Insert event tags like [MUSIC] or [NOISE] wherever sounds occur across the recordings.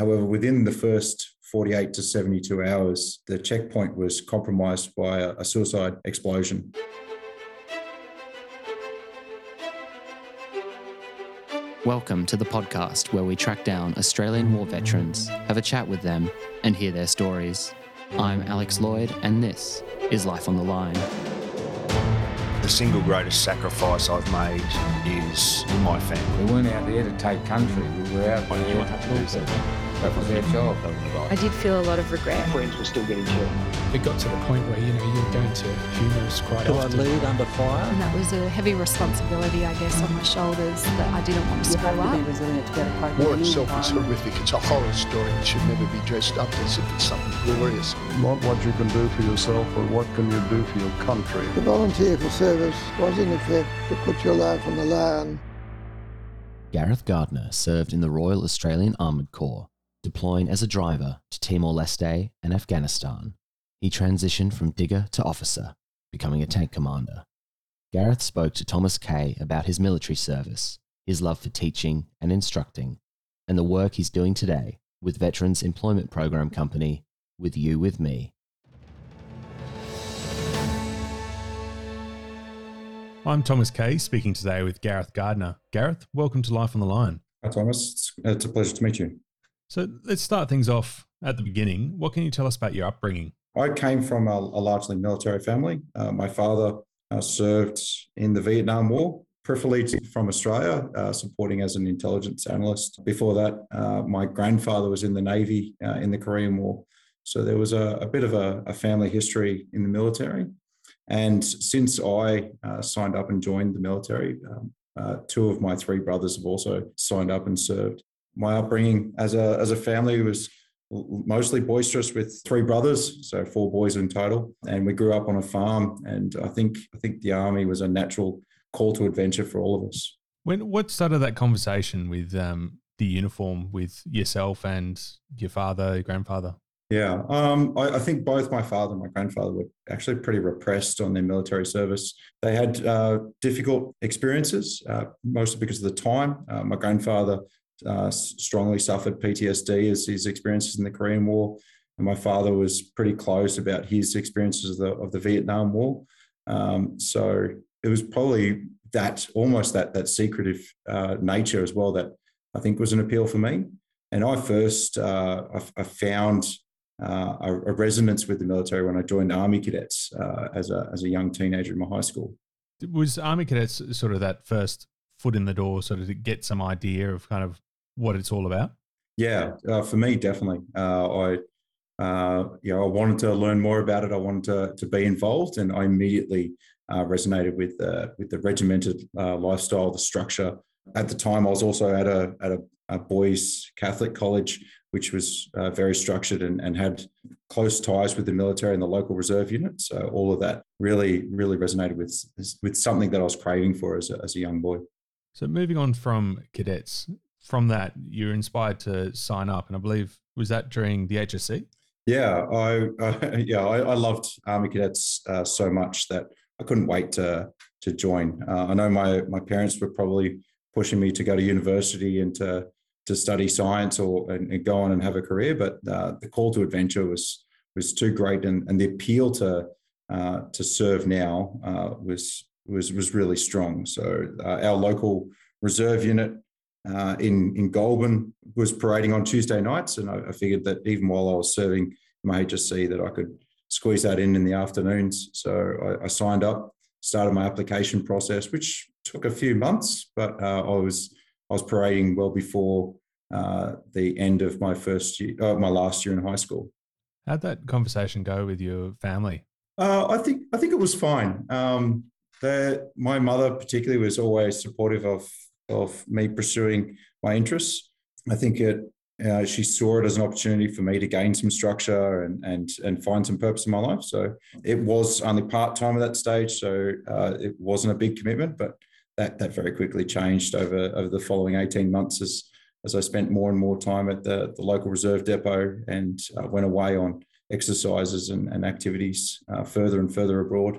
however, within the first 48 to 72 hours, the checkpoint was compromised by a, a suicide explosion. Welcome to the podcast where we track down Australian war veterans, have a chat with them, and hear their stories. I'm Alex Lloyd, and this is Life on the Line. The single greatest sacrifice I've made is my family. We weren't out there to take country, we were out there to do something. That was their job. I did feel a lot of regret. Friends were still getting killed. It got to the point where, you know, you're going to funerals quite Do often. I lead under fire? And that was a heavy responsibility, I guess, on my shoulders that I didn't want to You screw have to be resilient to get able to cope War itself is horrific. It's a horror story. It should never be dressed up as if it's something glorious. Not what you can do for yourself, but what can you do for your country. The volunteer for service was in effect to put your life on the line. Gareth Gardner served in the Royal Australian Armoured Corps, deploying as a driver to Timor Leste and Afghanistan. He transitioned from digger to officer, becoming a tank commander. Gareth spoke to Thomas Kay about his military service, his love for teaching and instructing, and the work he's doing today with Veterans Employment Program company With You With Me. I'm Thomas Kay, speaking today with Gareth Gardner. Gareth, welcome to Life on the Line. Hi, Thomas. It's, uh, it's a pleasure to meet you. So let's start things off at the beginning. What can you tell us about your upbringing? I came from a, a largely military family. Uh, my father uh, served in the Vietnam War, preferably from Australia, uh, supporting as an intelligence analyst. Before that, uh, my grandfather was in the Navy uh, in the Korean War. So there was a, a bit of a, a family history in the military. And since I uh, signed up and joined the military, um, two of my three brothers have also signed up and served. My upbringing as a as a family was mostly boisterous with three brothers, so four boys in total, and we grew up on a farm. And I think I think the army was a natural call to adventure for all of us. When what started that conversation with um, the uniform with yourself and your father, your grandfather? Yeah, um, I, I, think both my father and my grandfather were actually pretty repressed on their military service. They had uh, difficult experiences, uh, mostly because of the time. Uh, my grandfather uh, strongly suffered PTSD as his experiences in the Korean War, and my father was pretty close about his experiences of the, of the Vietnam War. Um, so it was probably that almost that that secretive uh, nature as well that I think was an appeal for me. And I first uh, I, I found uh, a, a, resonance with the military when I joined Army Cadets uh, as a as a young teenager in my high school. Was Army Cadets sort of that first foot in the door, sort of to get some idea of kind of what it's all about? Yeah, uh, for me, definitely. Uh, I uh, you know I wanted to learn more about it. I wanted to to be involved, and I immediately uh, resonated with the with the regimented lifestyle, the structure. At the time, I was also at a at a, a boys' Catholic college which was uh, very structured and, and, had close ties with the military and the local reserve unit. So all of that really, really resonated with with something that I was craving for as a, as a young boy. So moving on from cadets, from that you're inspired to sign up, and I believe was that during the HSC. Yeah, I, I [LAUGHS] yeah I, I, loved Army Cadets uh, so much that I couldn't wait to to join. Uh, I know my my parents were probably pushing me to go to university and to to study science or and, and, go on and have a career. But uh, the call to adventure was was too great, and, and the appeal to uh, to serve now uh, was was was really strong. So uh, our local reserve unit uh, in in Goulburn was parading on Tuesday nights, and I, I, figured that even while I was serving my HSC, that I could squeeze that in in the afternoons. So I, I signed up, started my application process, which took a few months, but uh, I was I was parading well before uh, the end of my first year, uh, my last year in high school. How'd that conversation go with your family? Uh, I think I think it was fine. Um, the, my mother particularly was always supportive of of me pursuing my interests. I think it uh, she saw it as an opportunity for me to gain some structure and and and find some purpose in my life. So it was only part time at that stage, so uh, it wasn't a big commitment, but that that very quickly changed over over the following eighteen months as as I spent more and more time at the, the local reserve depot and uh, went away on exercises and, and activities uh, further and further abroad.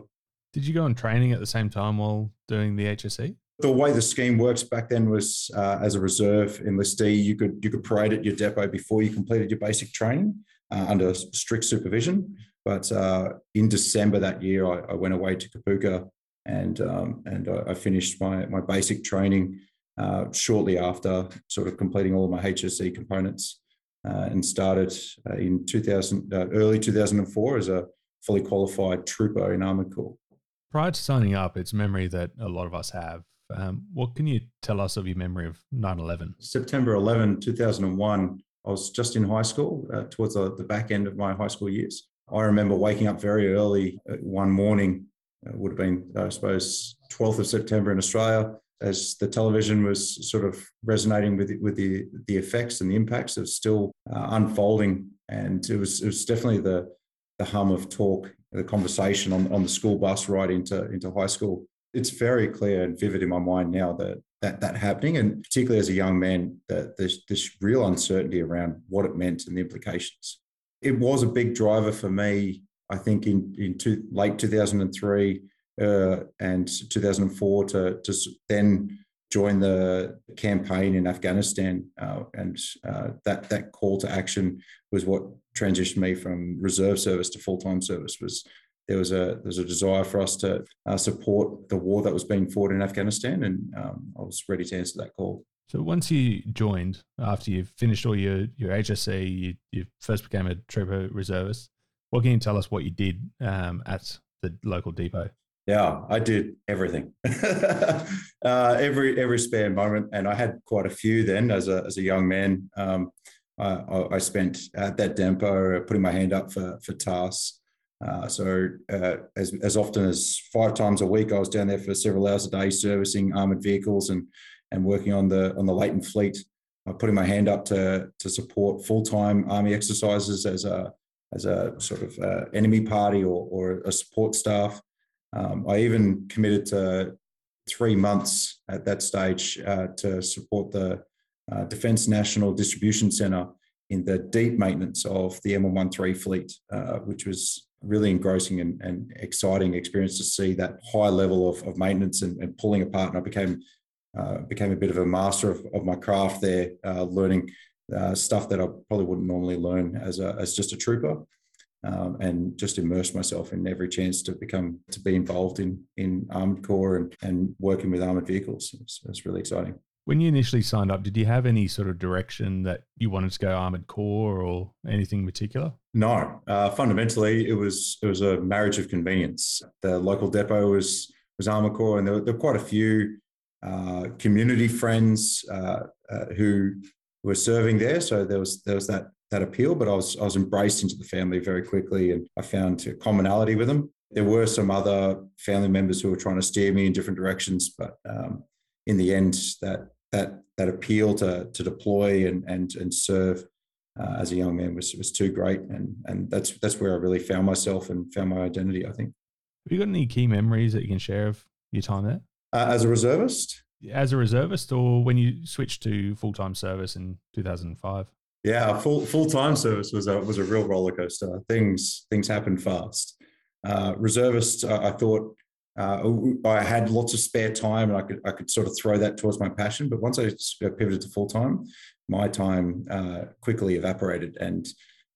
Did you go on training at the same time while doing the HSC? The way the scheme works back then was uh, as a reserve enlistee, you could you could parade at your depot before you completed your basic training uh, under strict supervision. But uh, in December that year, I, I, went away to Kapooka and um, and I, finished my my basic training uh, shortly after sort of completing all of my HSC components uh, and started uh, in 2000 early 2004 as a fully qualified trooper in Armoured Corps. Prior to signing up, it's memory that a lot of us have. Um, what can you tell us of your memory of 9 11? September 11, 2001, I was just in high school, uh, towards the, the, back end of my high school years. I remember waking up very early uh, one morning, uh, would have been, I suppose, 12th of September in Australia, as the television was sort of resonating with, with the, the effects and the impacts of still uh, unfolding. And it was, it was definitely the, the hum of talk, the conversation on, on the school bus ride into, into high school. It's very clear and vivid in my mind now that that, that happening, and particularly as a young man, that there's this real uncertainty around what it meant and the implications. It was a big driver for me, I think, in, in two, late 2003 uh, and 2004 to, to then join the campaign in Afghanistan, uh, and uh, that that call to action was what transitioned me from reserve service to full time service. Was there was a there was a desire for us to uh, support the war that was being fought in Afghanistan, and um, I was ready to answer that call. So once you joined, after you've finished all your your HSC, you, you first became a trooper reservist. What can you tell us what you did um, at the local depot? Yeah, I did everything, [LAUGHS] uh, every every spare moment, and I had quite a few then as a as a young man. Um, I, I, spent at that depot putting my hand up for for tasks. Uh, so uh, as as often as five times a week, I was down there for several hours a day servicing armored vehicles and and working on the on the latent fleet. Uh, putting my hand up to to support full time army exercises as a as a sort of uh, enemy party or, or a support staff. Um, I even committed to three months at that stage uh, to support the uh, Defence National Distribution Centre in the deep maintenance of the M113 fleet, uh, which was really engrossing and, and, exciting experience to see that high level of, of maintenance and, and, pulling apart. And I became uh, became a bit of a master of, of my craft there, uh, learning uh, stuff that I probably wouldn't normally learn as a, as just a trooper um, and just immerse myself in every chance to become to be involved in in armored corps and, and working with armored vehicles. It's, it's really exciting. When you initially signed up, did you have any sort of direction that you wanted to go armored corps or anything particular? No, uh, fundamentally it was it was a marriage of convenience. The local depot was was armored corps, and there were, there were quite a few uh, community friends uh, uh who were serving there. So there was there was that that appeal, but I was I was embraced into the family very quickly, and I found a commonality with them. There were some other family members who were trying to steer me in different directions, but um, in the end, that that that appeal to to deploy and and and serve uh, as a young man was was too great, and and that's that's where I really found myself and found my identity. I think. Have you got any key memories that you can share of your time there? Uh, as a reservist, as a reservist, or when you switched to full time service in two thousand and five? Yeah, full full time service was a was a real roller coaster. Things things happened fast. Uh, reservist, uh, I thought uh, I had lots of spare time, and I could I could sort of throw that towards my passion. But once I pivoted to full time, my time uh, quickly evaporated, and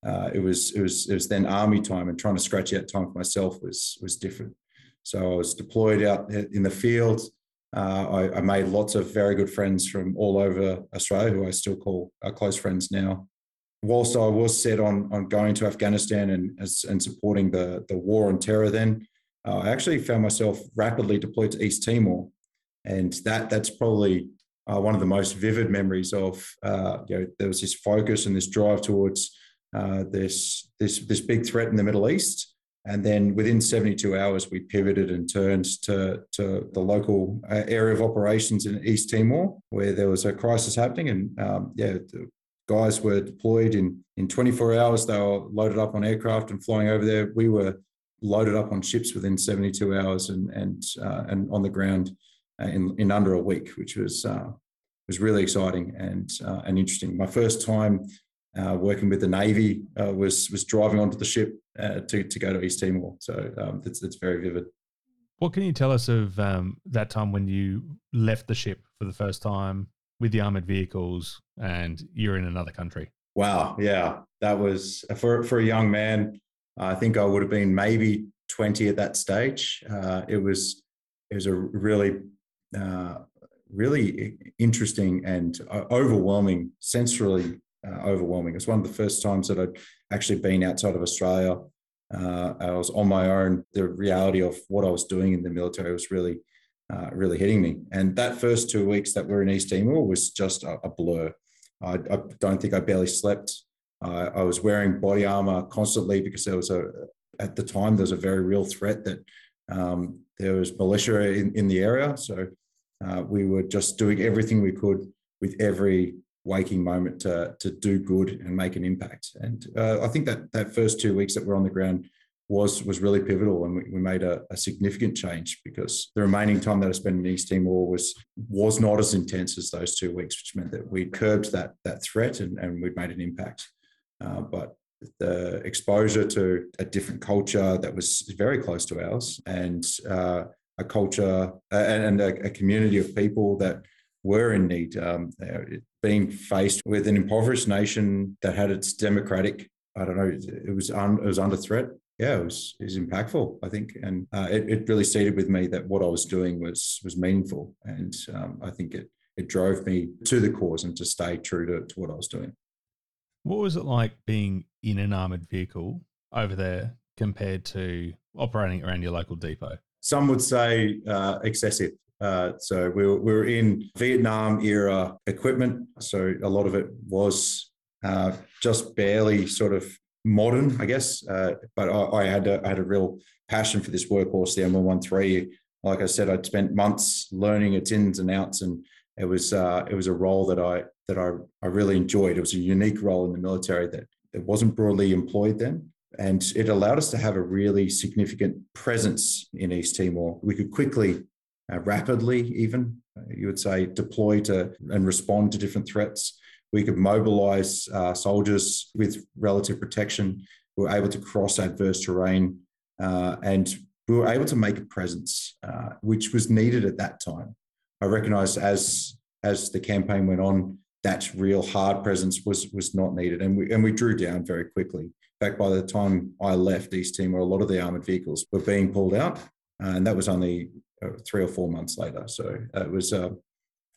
uh, it was it was it was then army time, and trying to scratch out time for myself was was different. So I was deployed out in the field. Uh, I, I, made lots of very good friends from all over Australia who I still call uh, close friends now. Whilst I was set on, on going to Afghanistan and, and supporting the, the war on terror, then uh, I actually found myself rapidly deployed to East Timor. And that that's probably uh, one of the most vivid memories of, uh, you know, there was this focus and this drive towards uh, this, this, this big threat in the Middle East and then within 72 hours, we pivoted and turned to, to the local uh, area of operations in East Timor, where there was a crisis happening. And um, yeah, the guys were deployed in, in 24 hours. They were loaded up on aircraft and flying over there. We were loaded up on ships within 72 hours and, and, uh, and on the ground uh, in, in under a week, which was, uh, was really exciting and, uh, and interesting. My first time uh, working with the Navy, uh, was was driving onto the ship uh, to to go to East Timor. So um, it's it's very vivid. What can you tell us of um, that time when you left the ship for the first time with the armored vehicles and you're in another country? Wow, yeah, that was for for a young man. I think I would have been maybe twenty at that stage. Uh, it was it was a really uh, really interesting and uh, overwhelming, sensorily uh, overwhelming. It's one of the first times that I'd actually been outside of Australia. Uh, I was on my own. The reality of what I was doing in the military was really, uh, really hitting me. And that first two weeks that we're in East Timor was just a, a blur. I, I, don't think I barely slept. I was wearing body armor constantly because there was a, at the time, there was a very real threat that um, there was militia in, in the area. So uh, we were just doing everything we could with every waking moment to, to do good and make an impact. And uh, I think that that first two weeks that we're on the ground was was really pivotal, and we, we made a, a, significant change because the remaining time that I spent in East Timor was was not as intense as those two weeks, which meant that we curbed that that threat and, and we'd made an impact. Uh, but the exposure to a different culture that was very close to ours and uh, a culture and a, a, community of people that were in need. Um, being faced with an impoverished nation that had its democratic, I don't know, it was un, it was under threat. Yeah, it was, it was impactful, I think, and uh, it, it really seated with me that what I was doing was was meaningful, and um, I think it it drove me to the cause and to stay true to, to what I was doing. What was it like being in an armored vehicle over there compared to operating around your local depot? Some would say uh, excessive. Uh, so we were, we were in Vietnam era equipment. So a lot of it was uh, just barely sort of modern, I guess. Uh, but I, I, had a, I had a real passion for this workhorse, the M113. Like I said, I'd spent months learning its ins and outs, and it was uh, it was a role that I that I, I really enjoyed. It was a unique role in the military that, that wasn't broadly employed then. And it allowed us to have a really significant presence in East Timor. We could quickly, uh, rapidly, even, uh, you would say, deploy to and respond to different threats. We could mobilize uh, soldiers with relative protection. We were able to cross adverse terrain uh, and we were able to make a presence, uh, which was needed at that time. I recognise as as the campaign went on, that real hard presence was was not needed, and we and we drew down very quickly fact, by the time I left East Timor, a lot of the armored vehicles were being pulled out, and that was only uh, three or four months later. So uh, it was, uh,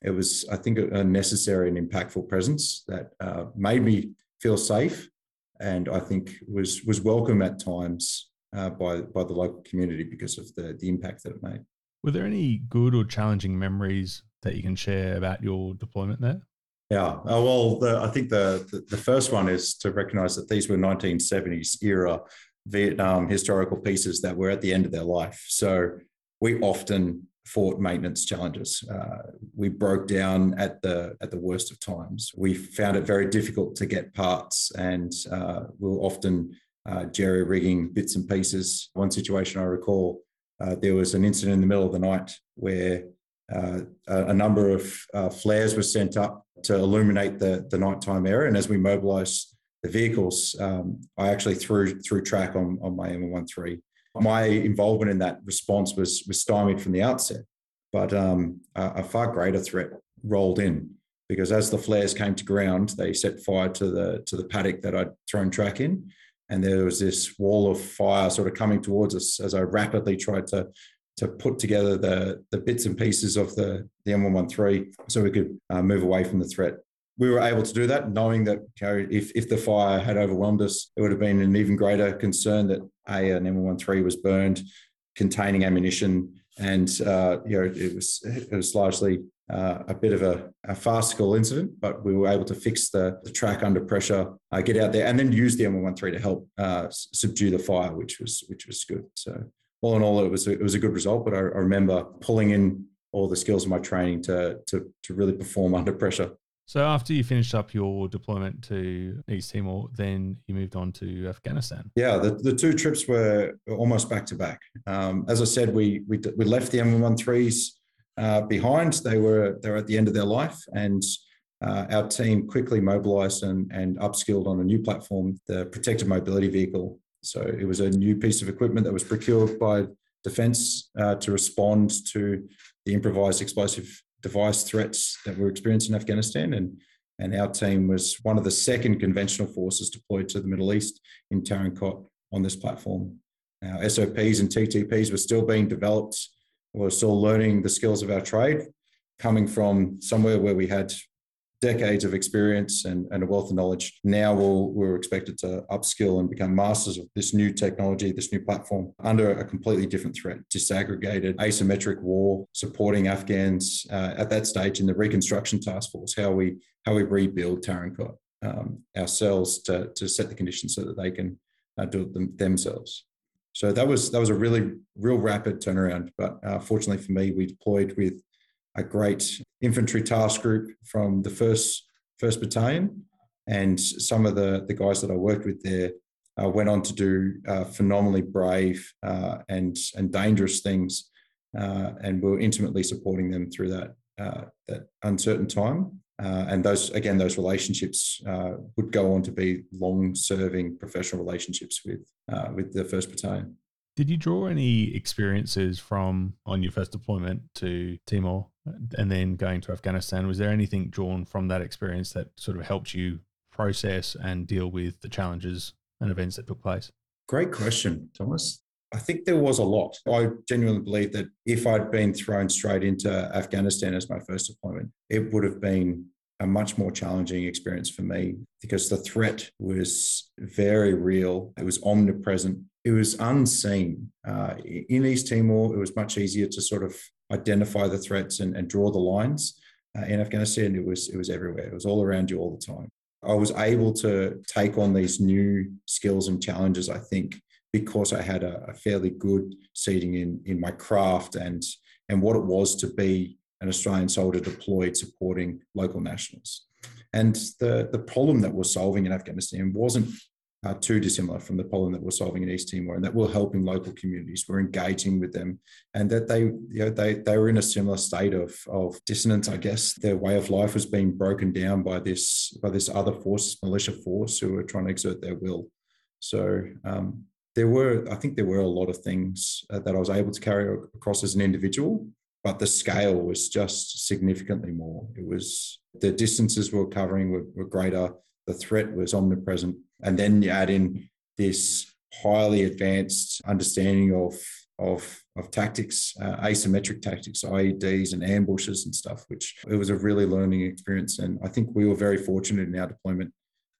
it was, I think, a necessary and impactful presence that uh, made me feel safe, and I think was was welcome at times uh, by by the local community because of the the impact that it made. Were there any good or challenging memories that you can share about your deployment there? Yeah, uh, well, the, I think the, the, the first one is to recognise that these were 1970s era Vietnam historical pieces that were at the end of their life. So we often fought maintenance challenges. Uh, we broke down at the at the worst of times. We found it very difficult to get parts, and uh, we were often uh, jerry rigging bits and pieces. One situation I recall, uh, there was an incident in the middle of the night where uh, a, number of uh, flares were sent up to illuminate the, the nighttime area. And as we mobilized the vehicles, um, I actually threw threw track on, on my M113. My involvement in that response was, was stymied from the outset, but um, a, a far greater threat rolled in because as the flares came to ground, they set fire to the to the paddock that I'd thrown track in, and there was this wall of fire sort of coming towards us as I rapidly tried to to put together the, the bits and pieces of the, the M113 so we could uh, move away from the threat. We were able to do that, knowing that you know, if, if the fire had overwhelmed us, it would have been an even greater concern that a an M113 was burned, containing ammunition, and uh, you know it was it was largely uh, a bit of a, a, farcical incident, but we were able to fix the, the track under pressure, uh, get out there, and then use the M113 to help uh, subdue the fire, which was which was good. So all in all, it was a, it was a good result. But I, I remember pulling in all the skills of my training to to to really perform [LAUGHS] under pressure. So after you finished up your deployment to East Timor, then you moved on to Afghanistan. Yeah, the, the two trips were almost back to back. Um, as I said, we we we left the M113s uh, behind. They were they were at the end of their life, and uh, our team quickly mobilised and and upskilled on a new platform, the protected mobility vehicle so it was a new piece of equipment that was procured by defense uh, to respond to the improvised explosive device threats that were experienced in Afghanistan. And, and our team was one of the second conventional forces deployed to the Middle East in Tarin Kowt on this platform. Our SOPs and TTPs were still being developed. We we're still learning the skills of our trade, coming from somewhere where we had decades of experience and, and a wealth of knowledge. Now we'll, we're expected to upskill and become masters of this new technology, this new platform under a completely different threat, disaggregated, asymmetric war, supporting Afghans uh, at that stage in the reconstruction task force, how we how we rebuild Tarin Kowt um, ourselves to, to set the conditions so that they can uh, do it them, themselves. So that was that was a really real rapid turnaround. But uh, fortunately for me, we deployed with a great infantry task group from the first first battalion, and some of the the guys that I worked with there uh, went on to do uh, phenomenally brave uh, and and dangerous things, uh, and we were intimately supporting them through that uh, that uncertain time. Uh, and those again, those relationships would go on to be long-serving professional relationships with with the first battalion. Did you draw any experiences from on your first deployment to Timor and then going to Afghanistan? Was there anything drawn from that experience that sort of helped you process and deal with the challenges and events that took place? Great question, Thomas. I think there was a lot. I genuinely believe that if I'd been thrown straight into Afghanistan as my first deployment, it would have been a much more challenging experience for me because the threat was very real. It was omnipresent. It was unseen. Uh, in East Timor, it was much easier to sort of identify the threats and, and draw the lines. Uh, in Afghanistan, it was it was everywhere. It was all around you all the time. I was able to take on these new skills and challenges. I think because I had a, a fairly good seating in in my craft and and what it was to be an Australian soldier deployed supporting local nationals. And the, the problem that we're solving in Afghanistan wasn't uh, too dissimilar from the problem that we're solving in East Timor, and that we're helping local communities, we're engaging with them, and that they, you know, they they were in a similar state of of dissonance, I guess. Their way of life was being broken down by this by this other force, militia force, who were trying to exert their will. So um, there were, I think, there were a lot of things uh, that I was able to carry across as an individual, but the scale was just significantly more. It was the distances we were covering were, were greater, the threat was omnipresent, and then you add in this highly advanced understanding of of, of tactics, uh, asymmetric tactics, IEDs and ambushes and stuff, which it was a really learning experience. And I think we were very fortunate in our deployment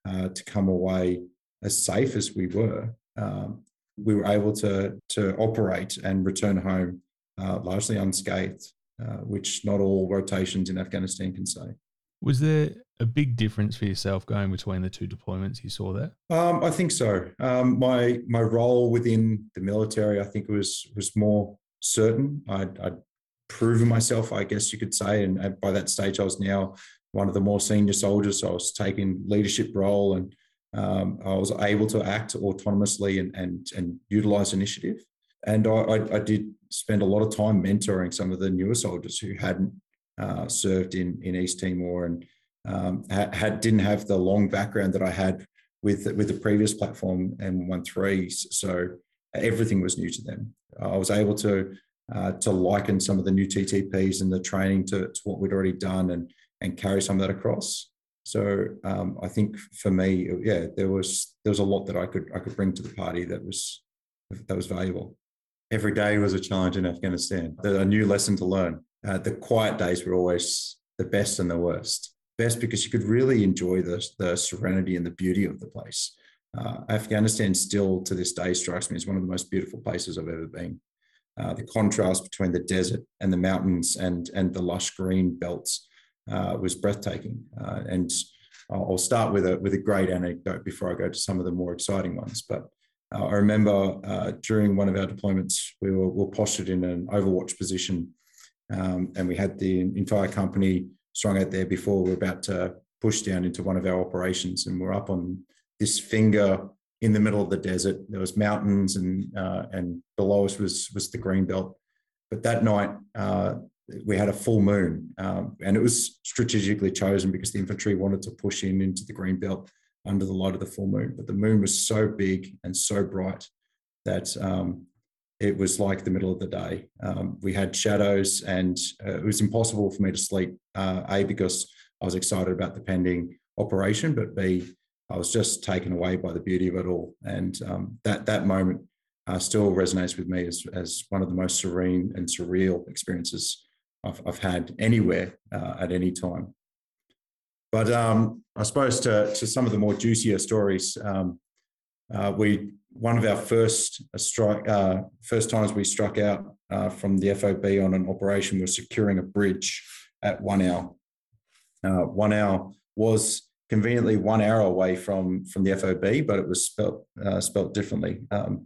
uh, to come away as safe as we were. Um, we were able to to operate and return home uh, largely unscathed, uh, which not all rotations in Afghanistan can say. Was there a big difference for yourself going between the two deployments you saw there? Um, I think so. Um, my my role within the military, I think, was was more certain. I'd, I'd, proven myself, I guess you could say, and by that stage, I was now one of the more senior soldiers. So I was taking leadership role, and um, I was able to act autonomously and and, and utilize initiative. And I, I, did spend a lot of time mentoring some of the newer soldiers who hadn't uh, served in in East Timor and um, had didn't have the long background that I had with with the previous platform M113. So everything was new to them. I was able to uh, to liken some of the new TTPs and the training to, to what we'd already done and and carry some of that across. So um, I think for me, yeah, there was there was a lot that I could I could bring to the party that was that was valuable every day was a challenge in Afghanistan, a new lesson to learn. Uh, the quiet days were always the best and the worst. Best because you could really enjoy the, the serenity and the beauty of the place. Uh, Afghanistan still to this day strikes me as one of the most beautiful places I've ever been. Uh, the contrast between the desert and the mountains and, and the lush green belts uh, was breathtaking. Uh, and I'll start with a, with a great anecdote before I go to some of the more exciting ones. But uh, I remember uh, during one of our deployments, we were, were postured in an overwatch position, um, and we had the entire company strung out there before we are about to push down into one of our operations, and we're up on this finger in the middle of the desert. There was mountains, and uh, and below us was was the green belt. But that night, uh, we had a full moon, um, and it was strategically chosen because the infantry wanted to push in into the green belt under the light of the full moon. But the moon was so big and so bright that um, it was like the middle of the day. Um, we had shadows, and uh, it was impossible for me to sleep. Uh, a because I was excited about the pending operation, but B I was just taken away by the beauty of it all, and um, that that moment uh, still resonates with me as as one of the most serene and surreal experiences I've, I've had anywhere uh, at any time. But um, I suppose to to some of the more juicier stories, um, uh, we one of our first uh, strike uh, first times we struck out uh, from the FOB on an operation was securing a bridge at one hour. Uh, one hour was conveniently one hour away from from the FOB, but it was spelt spelt differently. Um,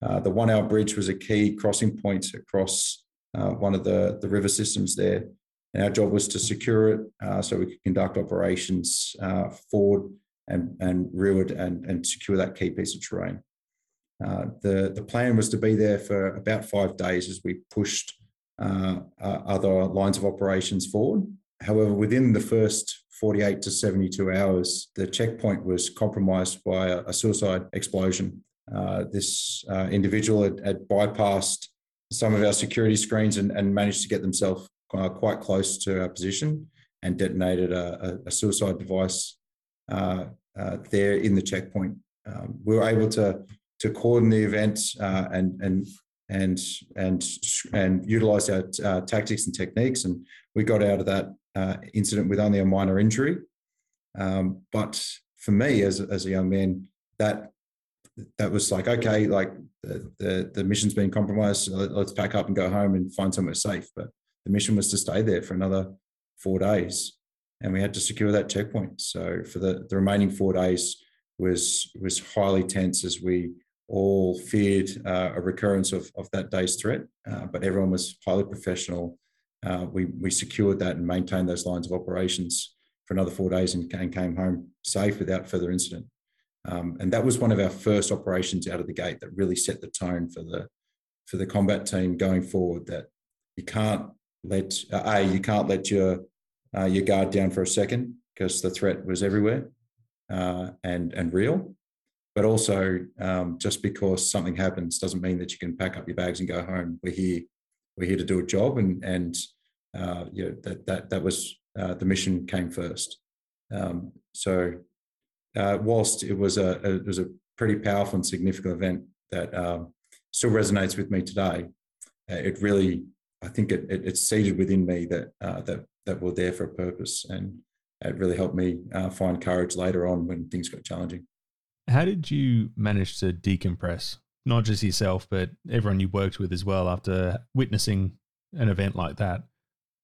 the one hour bridge was a key crossing point across one of the the river systems there. And our job was to secure it so we could conduct operations forward and, and rearward and, and secure that key piece of terrain. Uh, the, the plan was to be there for about five days as we pushed uh, uh, other lines of operations forward. However, within the first 48 to 72 hours, the checkpoint was compromised by a, a suicide explosion. Uh, this uh, individual had, had, bypassed some of our security screens and, and managed to get themselves uh, quite close to our position and detonated a, a suicide device there in the checkpoint. Um, we were able to to coordinate the event uh, and and and and and utilize our uh, tactics and techniques. And we got out of that uh, incident with only a minor injury. Um, but for me, as as a young man, that that was like okay, like the the, the mission's been compromised. So let's pack up and go home and find somewhere safe. But the mission was to stay there for another four days, and we had to secure that checkpoint. So for the the remaining four days was was highly tense as we all feared uh, a recurrence of, of that day's threat, uh, but everyone was highly professional. Uh, we, we secured that and maintained those lines of operations for another four days and, and came home safe without further incident. Um, and that was one of our first operations out of the gate that really set the tone for the for the combat team going forward. That you can't let a you can't let your uh, your guard down for a second because the threat was everywhere uh, and and real but also um, just because something happens doesn't mean that you can pack up your bags and go home. We're here, we're here to do a job, and and uh, you know, that that that was uh, the mission came first. Um, so uh, whilst it was a, a, it was a pretty powerful and significant event that um, still resonates with me today, uh, it really I think it, it it's seated within me that uh, that that we're there for a purpose, and it really helped me uh, find courage later on when things got challenging. How did you manage to decompress, not just yourself, but everyone you worked with as well after witnessing an event like that?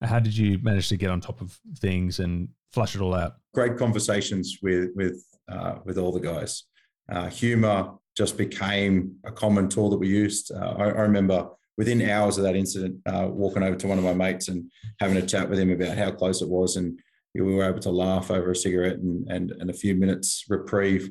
How did you manage to get on top of things and flush it all out? Great conversations with with uh, with all the guys. Uh, humor just became a common tool that we used. Uh, I, I, remember within hours of that incident, uh, walking over to one of my mates and having a chat with him about how close it was, and we were able to laugh over a cigarette and and, and a few minutes reprieve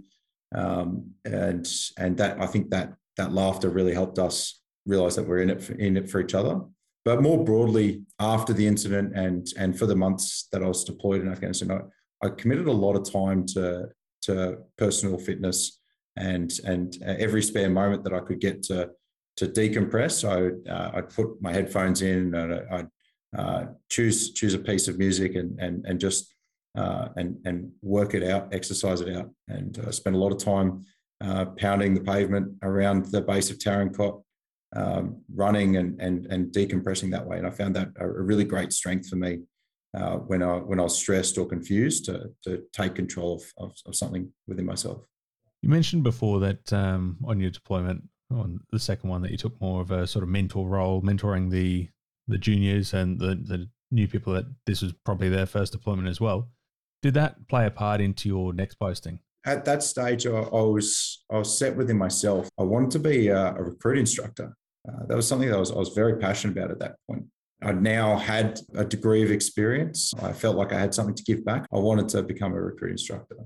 um, and and that I think that that laughter really helped us realize that we're in it for, in it for each other. But more broadly, after the incident and and for the months that I was deployed in Afghanistan, I, I committed a lot of time to to personal fitness and and every spare moment that I could get to to decompress. So uh, I'd put my headphones in and I'd uh, choose choose a piece of music and and and just uh, and and work it out, exercise it out, and uh, spend a lot of time uh, pounding the pavement around the base of Tarin um, running and and and decompressing that way. And I found that a, really great strength for me uh, when I when I was stressed or confused to to take control of, of, of something within myself. You mentioned before that um, on your deployment, on the second one, that you took more of a sort of mentor role, mentoring the the juniors and the the new people that this was probably their first deployment as well. Did that play a part into your next posting? At that stage, I, I was I was set within myself. I wanted to be a, a recruit instructor. Uh, that was something that I was, I was very passionate about at that point. I now had a degree of experience. I felt like I had something to give back. I wanted to become a recruit instructor.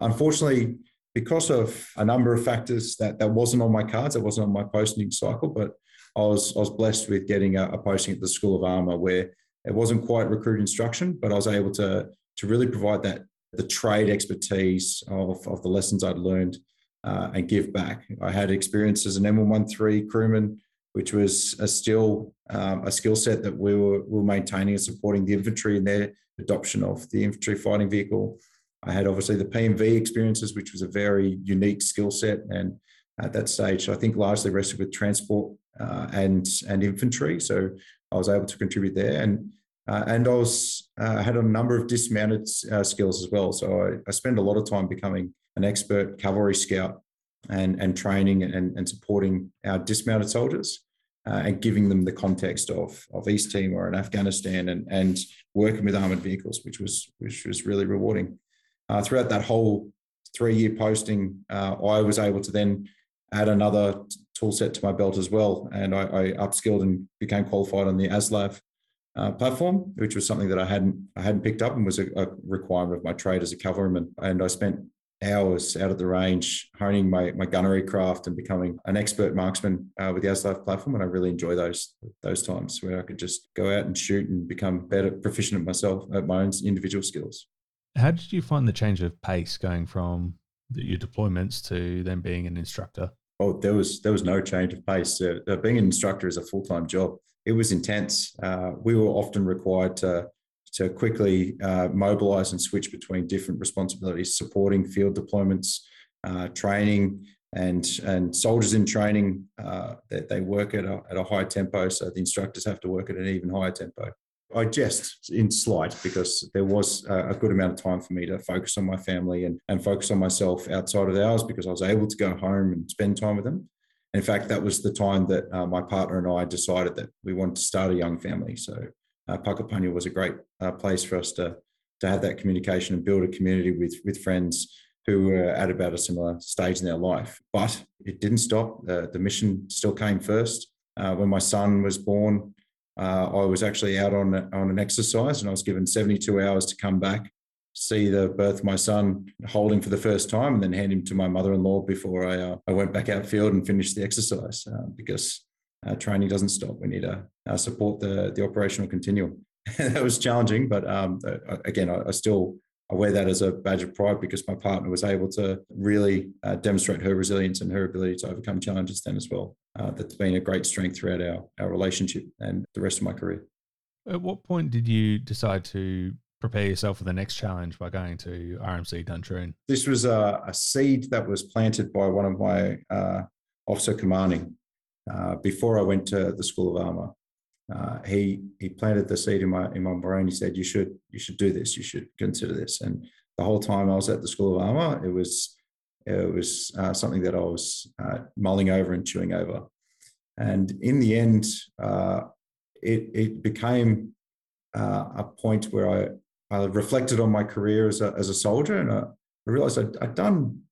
Unfortunately, because of a number of factors that that wasn't on my cards, it wasn't on my posting cycle, but I was I was blessed with getting a, a posting at the School of Armour where it wasn't quite recruit instruction, but I was able to to really provide that the trade expertise of, of the lessons I'd learned uh, and give back. I had experience as an M113 crewman which was a still um, a skill set that we were, we were maintaining and supporting the infantry in their adoption of the infantry fighting vehicle. I had obviously the PMV experiences, which was a very unique skill set, and at that stage, I think largely rested with transport uh, and and infantry. So I was able to contribute there, and uh, and I was uh, had a number of dismounted uh, skills as well. So I, I spent a lot of time becoming an expert cavalry scout and and training and, and supporting our dismounted soldiers. Uh, and giving them the context of of East Timor and Afghanistan and and working with armored vehicles, which was which was really rewarding. Uh, throughout that whole three year posting, uh, I was able to then add another tool set to my belt as well. And I, I upskilled and became qualified on the ASLAV uh, platform, which was something that I hadn't I hadn't picked up and was a, a, requirement of my trade as a cavalryman. And I spent hours out at the range honing my, my gunnery craft and becoming an expert marksman uh, with the ASLAV platform. And I really enjoy those those times where I could just go out and shoot and become better proficient at myself at my own individual skills. How did you find the change of pace going from your deployments to then being an instructor? Oh, there was there was no change of pace. Uh, uh being an instructor is a full time job. It was intense. Uh, we were often required to to quickly uh, mobilize and switch between different responsibilities, supporting field deployments, uh, training, and and soldiers in training. Uh, they, they work at a, at a high tempo, so the instructors have to work at an even higher tempo. I jest in slight because there was a good amount of time for me to focus on my family and, and focus on myself outside of the hours because I was able to go home and spend time with them. In fact, that was the time that uh, my partner and I decided that we wanted to start a young family. So uh, Puckapunyal was a great uh, place for us to, to have that communication and build a community with, with friends who were at about a similar stage in their life. But it didn't stop. The mission still came first. Uh, when my son was born, uh, I was actually out on on an exercise, and I was given 72 hours to come back, see the birth of my son, hold him for the first time, and then hand him to my mother-in-law before I uh, I went back outfield and finished the exercise uh, because uh, training doesn't stop. We need to uh, support the the operational continuum. [LAUGHS] that was challenging, but um, uh, again, I, I still I wear that as a badge of pride because my partner was able to really uh, demonstrate her resilience and her ability to overcome challenges then as well. Uh, that's been a great strength throughout our, our relationship and the rest of my career. At what point did you decide to prepare yourself for the next challenge by going to RMC Duntroon? This was a, a seed that was planted by one of my uh, officer commanding uh, before I went to the School of Armour uh, he he planted the seed in my in my brain. He said, "You should you should do this. You should consider this." And the whole time I was at the School of Armour, it was it was uh, something that I was uh, mulling over and chewing over. And in the end, uh, it it became a point where I I reflected on my career as a as a soldier, and I, I realized I'd, I'd, done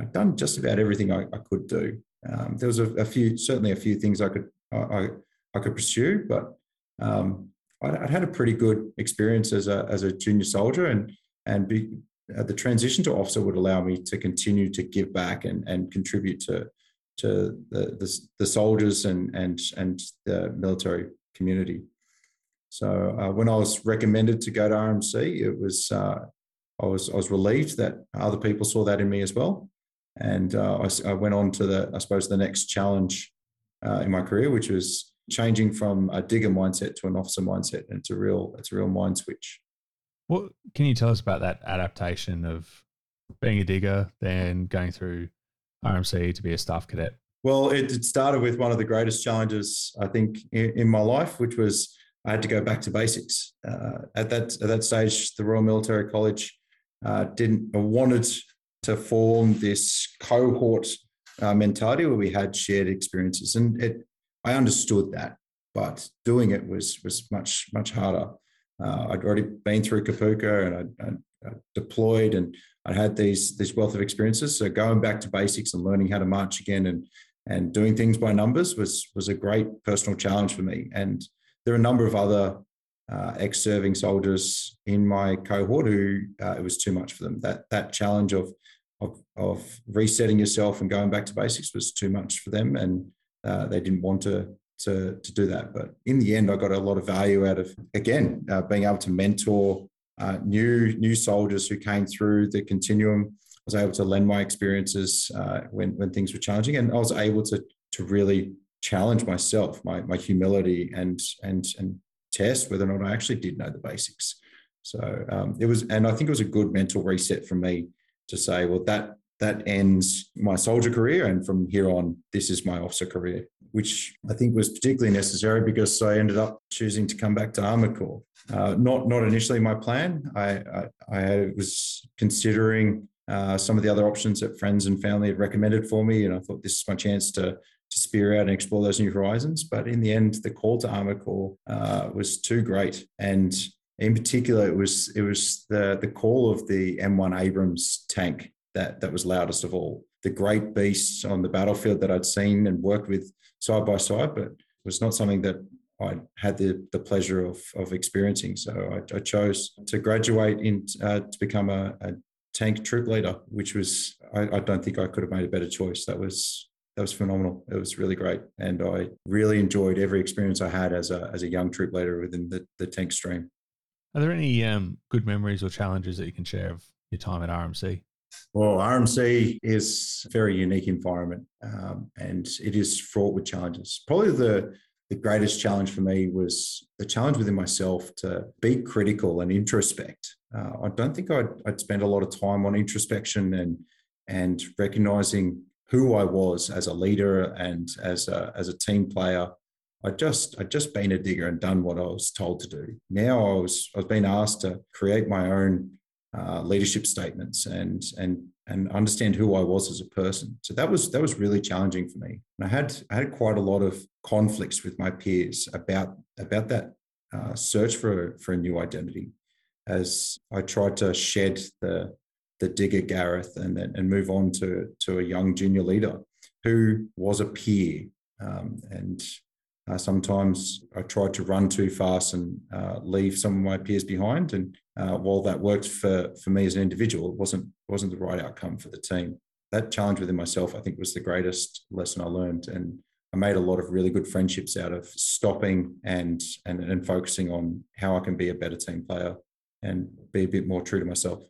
I'd done just about everything I, I could do. Um, there was a, a, few, certainly a few things I could I, I could pursue. But um, I'd, I'd, had a pretty good experience as a as a junior soldier, and and be, uh, the transition to officer would allow me to continue to give back and and contribute to to the the, the soldiers and and and the military community. So uh, when I was recommended to go to RMC, it was uh, I was I was relieved that other people saw that in me as well, and uh, I, I, went on to the I suppose the next challenge uh, in my career, which was changing from a digger mindset to an officer mindset. And it's a real, it's a real mind switch. What can you tell us about that adaptation of being a digger, then going through RMC to be a staff cadet? Well, it, started with one of the greatest challenges I think in, in my life, which was I had to go back to basics. Uh, at that at that stage, the Royal Military College uh, didn't wanted to form this cohort uh, mentality where we had shared experiences, and it I understood that, but doing it was was much much harder. Uh, I'd already been through Kapooka and I'd, I'd, I'd, deployed and I had these this wealth of experiences. So going back to basics and learning how to march again and and doing things by numbers was was a great personal challenge for me. And there are a number of other uh, ex-serving soldiers in my cohort who uh, it was too much for them. That that challenge of, of of resetting yourself and going back to basics was too much for them, and uh, they didn't want to, to, to do that. But in the end, I got a lot of value out of, again, uh, being able to mentor uh, new, new soldiers who came through the continuum. I was able to lend my experiences uh, when, when things were challenging, and I was able to, to really challenge myself, my my humility, and and and test whether or not I actually did know the basics. So um, it was, and I think it was a good mental reset for me to say, well, that that ends my soldier career, and from here on, this is my officer career, which I think was particularly necessary because I ended up choosing to come back to Armored Corps. Uh, not not initially my plan. I I, I was considering uh, some of the other options that friends and family had recommended for me, and I thought this is my chance to to spear out and explore those new horizons. But in the end, the call to Armored Corps uh, was too great, and in particular, it was it was the the call of the M1 Abrams tank that that was loudest of all. The great beasts on the battlefield that I'd seen and worked with side by side, but it was not something that I had the, the pleasure of, of experiencing. So I, I chose to graduate in uh, to become a, a, tank troop leader, which was I, I, don't think I could have made a better choice. That was that was phenomenal. It was really great, and I really enjoyed every experience I had as a as a young troop leader within the, the tank stream. Are there any um, good memories or challenges that you can share of your time at RMC? Well, RMC is a very unique environment, um, and it is fraught with challenges. Probably the the greatest challenge for me was the challenge within myself to be critical and introspect. Uh, I don't think I'd, I'd spend a lot of time on introspection and and recognizing who I was as a leader and as a, as a team player. I just I'd just been a digger and done what I was told to do. Now I was I was being asked to create my own uh, leadership statements and and and understand who I was as a person. So that was that was really challenging for me. And I had I had quite a lot of conflicts with my peers about about that uh, search for for a new identity, as I tried to shed the the digger Gareth and and move on to to a young junior leader who was a peer um, and uh, sometimes I tried to run too fast and uh, leave some of my peers behind. And uh, while that worked for, for me as an individual, it wasn't, wasn't the right outcome for the team. That challenge within myself, I think, was the greatest lesson I learned. And I made a lot of really good friendships out of stopping and, and, and focusing on how I can be a better team player and be a bit more true to myself.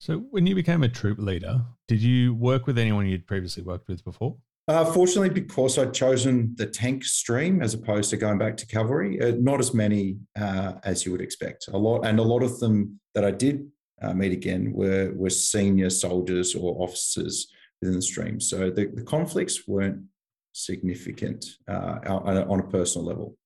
So, when you became a troop leader, did you work with anyone you'd previously worked with before? Uh, fortunately, because I'd chosen the tank stream as opposed to going back to cavalry, uh, not as many uh, as you would expect. A lot, and a lot of them that I did uh, meet again were were senior soldiers or officers within the stream. So the, the conflicts weren't significant uh, on a personal level.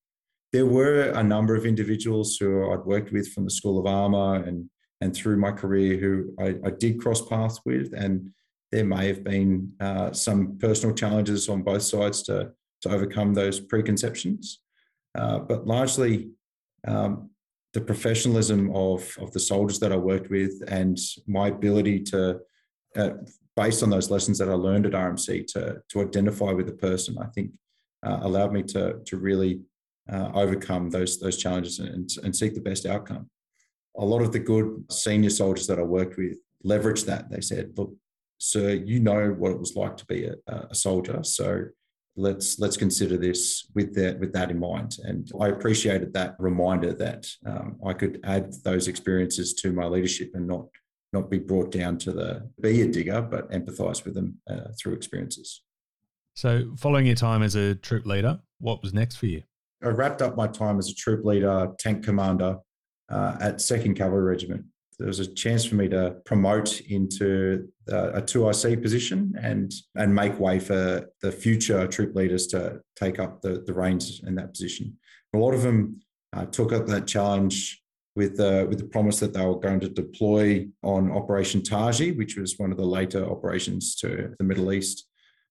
There were a number of individuals who I'd worked with from the School of Armour and and through my career who I, I did cross paths with and there may have been uh, some personal challenges on both sides to, to overcome those preconceptions. Uh, but largely, um, the professionalism of, of the soldiers that I worked with and my ability to, uh, based on those lessons that I learned at RMC, to, to identify with the person, I think uh, allowed me to, to really uh, overcome those, those challenges and, and seek the best outcome. A lot of the good senior soldiers that I worked with leveraged that. They said, look, so you know what it was like to be a, a soldier. So let's let's consider this with that with that in mind. And I appreciated that reminder that um, I could add those experiences to my leadership and not not be brought down to the be a digger, but empathise with them uh, through experiences. So, following your time as a troop leader, what was next for you? I wrapped up my time as a troop leader, tank commander uh, at Second Cavalry Regiment there was a chance for me to promote into a 2IC position and and make way for the future troop leaders to take up the, the reins in that position. A lot of them uh, took up that challenge with uh, with the promise that they were going to deploy on Operation Taji, which was one of the later operations to the Middle East.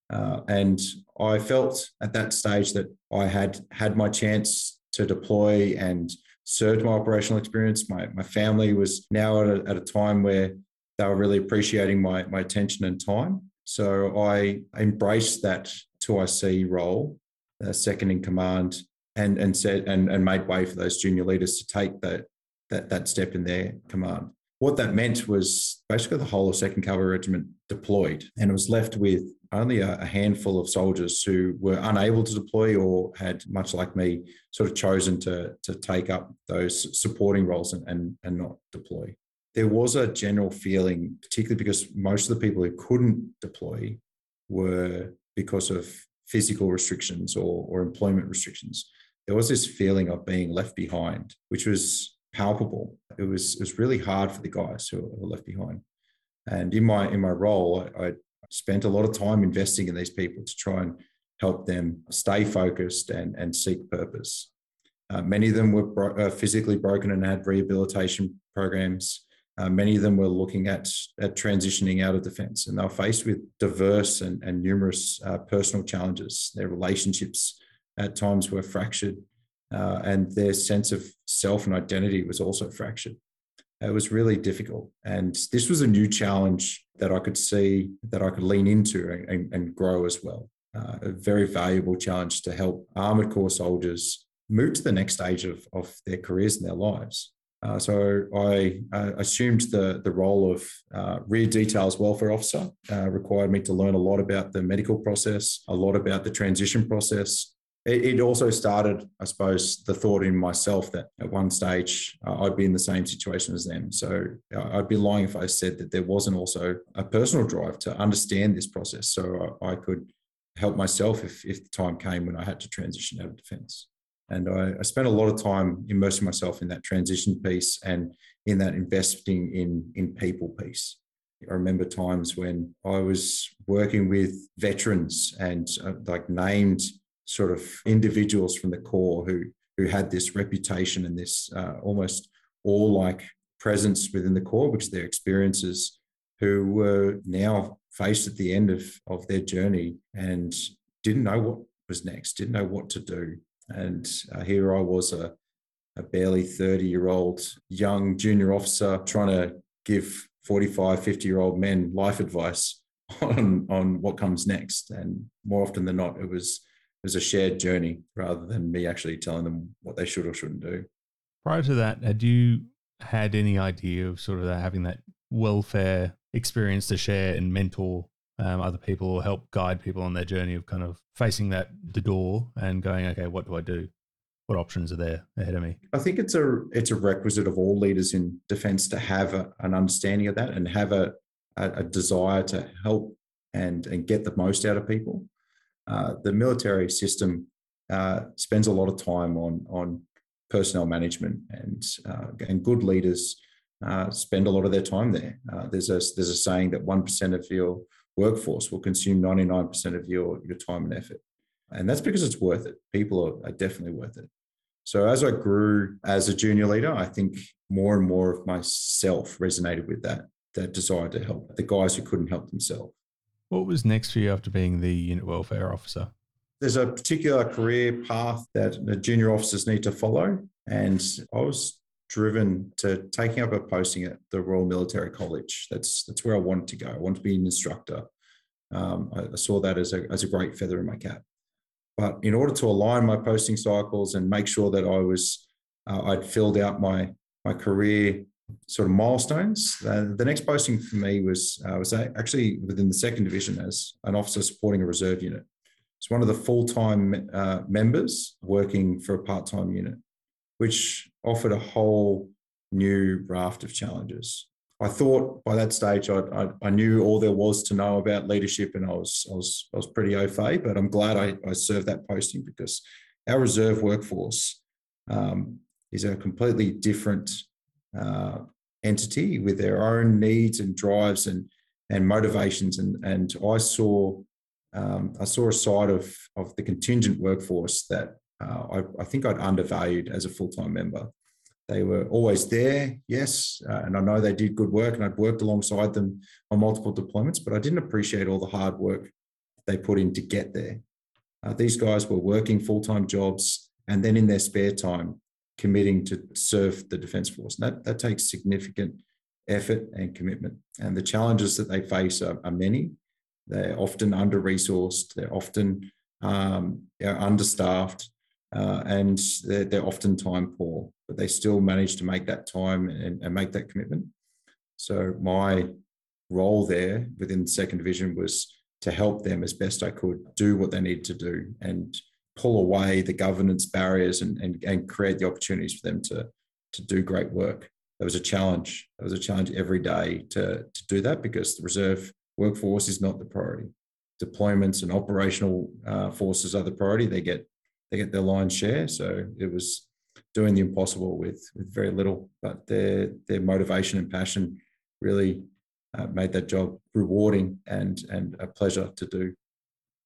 Uh, and I felt at that stage that I had had my chance to deploy and served my operational experience. My, my family was now at a, at a time where they were really appreciating my, my attention and time. So I embraced that 2IC role, uh, second in command, and and said and, and made way for those junior leaders to take that that that step in their command. What that meant was basically the whole of Second Cavalry Regiment deployed, and it was left with only a, handful of soldiers who were unable to deploy or had, much like me, sort of chosen to, to take up those supporting roles and, and, and not deploy. There was a general feeling, particularly because most of the people who couldn't deploy were because of physical restrictions or, or employment restrictions, there was this feeling of being left behind, which was palpable. It was it was really hard for the guys who were left behind. And in my in my role, I, I spent a lot of time investing in these people to try and help them stay focused and, and seek purpose. Uh, many of them were bro- uh, physically broken and had rehabilitation programs. Uh, many of them were looking at, at transitioning out of defence, and they were faced with diverse and, and numerous uh, personal challenges. Their relationships at times were fractured, uh, and their sense of self and identity was also fractured. It was really difficult, and this was a new challenge that I could see that I could lean into and, and grow as well. Uh, a very valuable challenge to help Armoured Corps soldiers move to the next stage of, of their careers and their lives. Uh, so I uh, assumed the, the role of uh, rear details welfare officer, uh, required me to learn a lot about the medical process, a lot about the transition process. It, also started, I suppose, the thought in myself that at one stage uh, I'd be in the same situation as them. So uh, I'd be lying if I said that there wasn't also a personal drive to understand this process so I, could help myself if, if the time came when I had to transition out of defence. And I, I, spent a lot of time immersing myself in that transition piece and in that investing in, in people piece. I remember times when I was working with veterans and uh, like named sort of individuals from the Corps who who had this reputation and this uh, almost all like presence within the Corps because their experiences who were now faced at the end of, of their journey and didn't know what was next, didn't know what to do. And uh, here I was, a, a barely 30 year old young junior officer trying to give 45, 50 year old men life advice [LAUGHS] on, on what comes next. And more often than not, it was, was a shared journey rather than me actually telling them what they should or shouldn't do. Prior to that, had you had any idea of sort of having that welfare experience to share and mentor um, other people or help guide people on their journey of kind of facing that the door and going, okay, what do I do? What options are there ahead of me? I think it's a it's a requisite of all leaders in defence to have a, an understanding of that and have a, a, a desire to help and and get the most out of people. Uh, the military system uh, spends a lot of time on on personnel management and uh, and good leaders uh, spend a lot of their time there. There's a there's a saying that one percent of your workforce will consume 99% of your your time and effort, and that's because it's worth it. People are, are definitely worth it. So as I grew as a junior leader, I think more and more of myself resonated with that that desire to help the guys who couldn't help themselves. What was next for you after being the unit welfare officer? There's a particular career path that the junior officers need to follow. And I was driven to taking up a posting at the Royal Military College. That's that's where I wanted to go. I wanted to be an instructor. Um, I, I, saw that as a as a great feather in my cap. But in order to align my posting cycles and make sure that I was uh, I'd filled out my my career sort of milestones. Uh, the next posting for me was uh, was actually within the second division as an officer supporting a reserve unit. It's one of the full time uh, members working for a part time unit which offered a whole new raft of challenges. I thought by that stage I, I, I, knew all there was to know about leadership, and I was I was I was pretty au fait. But I'm glad I, I served that posting because our reserve workforce um, is a completely different uh, entity with their own needs and drives and and motivations. And and I saw um, I saw a side of of the contingent workforce that uh, I, I, think I'd undervalued as a full time member. They were always there, yes, uh, and I know they did good work, and I'd worked alongside them on multiple deployments, but I didn't appreciate all the hard work they put in to get there. Uh, these guys were working full time jobs and then in their spare time committing to serve the Defence Force. And that, that takes significant effort and commitment. And the challenges that they face are, are many. They're often under resourced, they're often um, understaffed, uh, and they're, they're, often time poor, but they still manage to make that time and, and, make that commitment. So my role there within the second division was to help them as best I could do what they need to do and pull away the governance barriers and, and, and create the opportunities for them to, to do great work. That was a challenge. It was a challenge every day to, to do that because the reserve workforce is not the priority. deployments and operational uh, forces are the priority, they get they get their lion's share. So it was doing the impossible with with very little, but their their motivation and passion really uh, made that job rewarding and and a pleasure to do.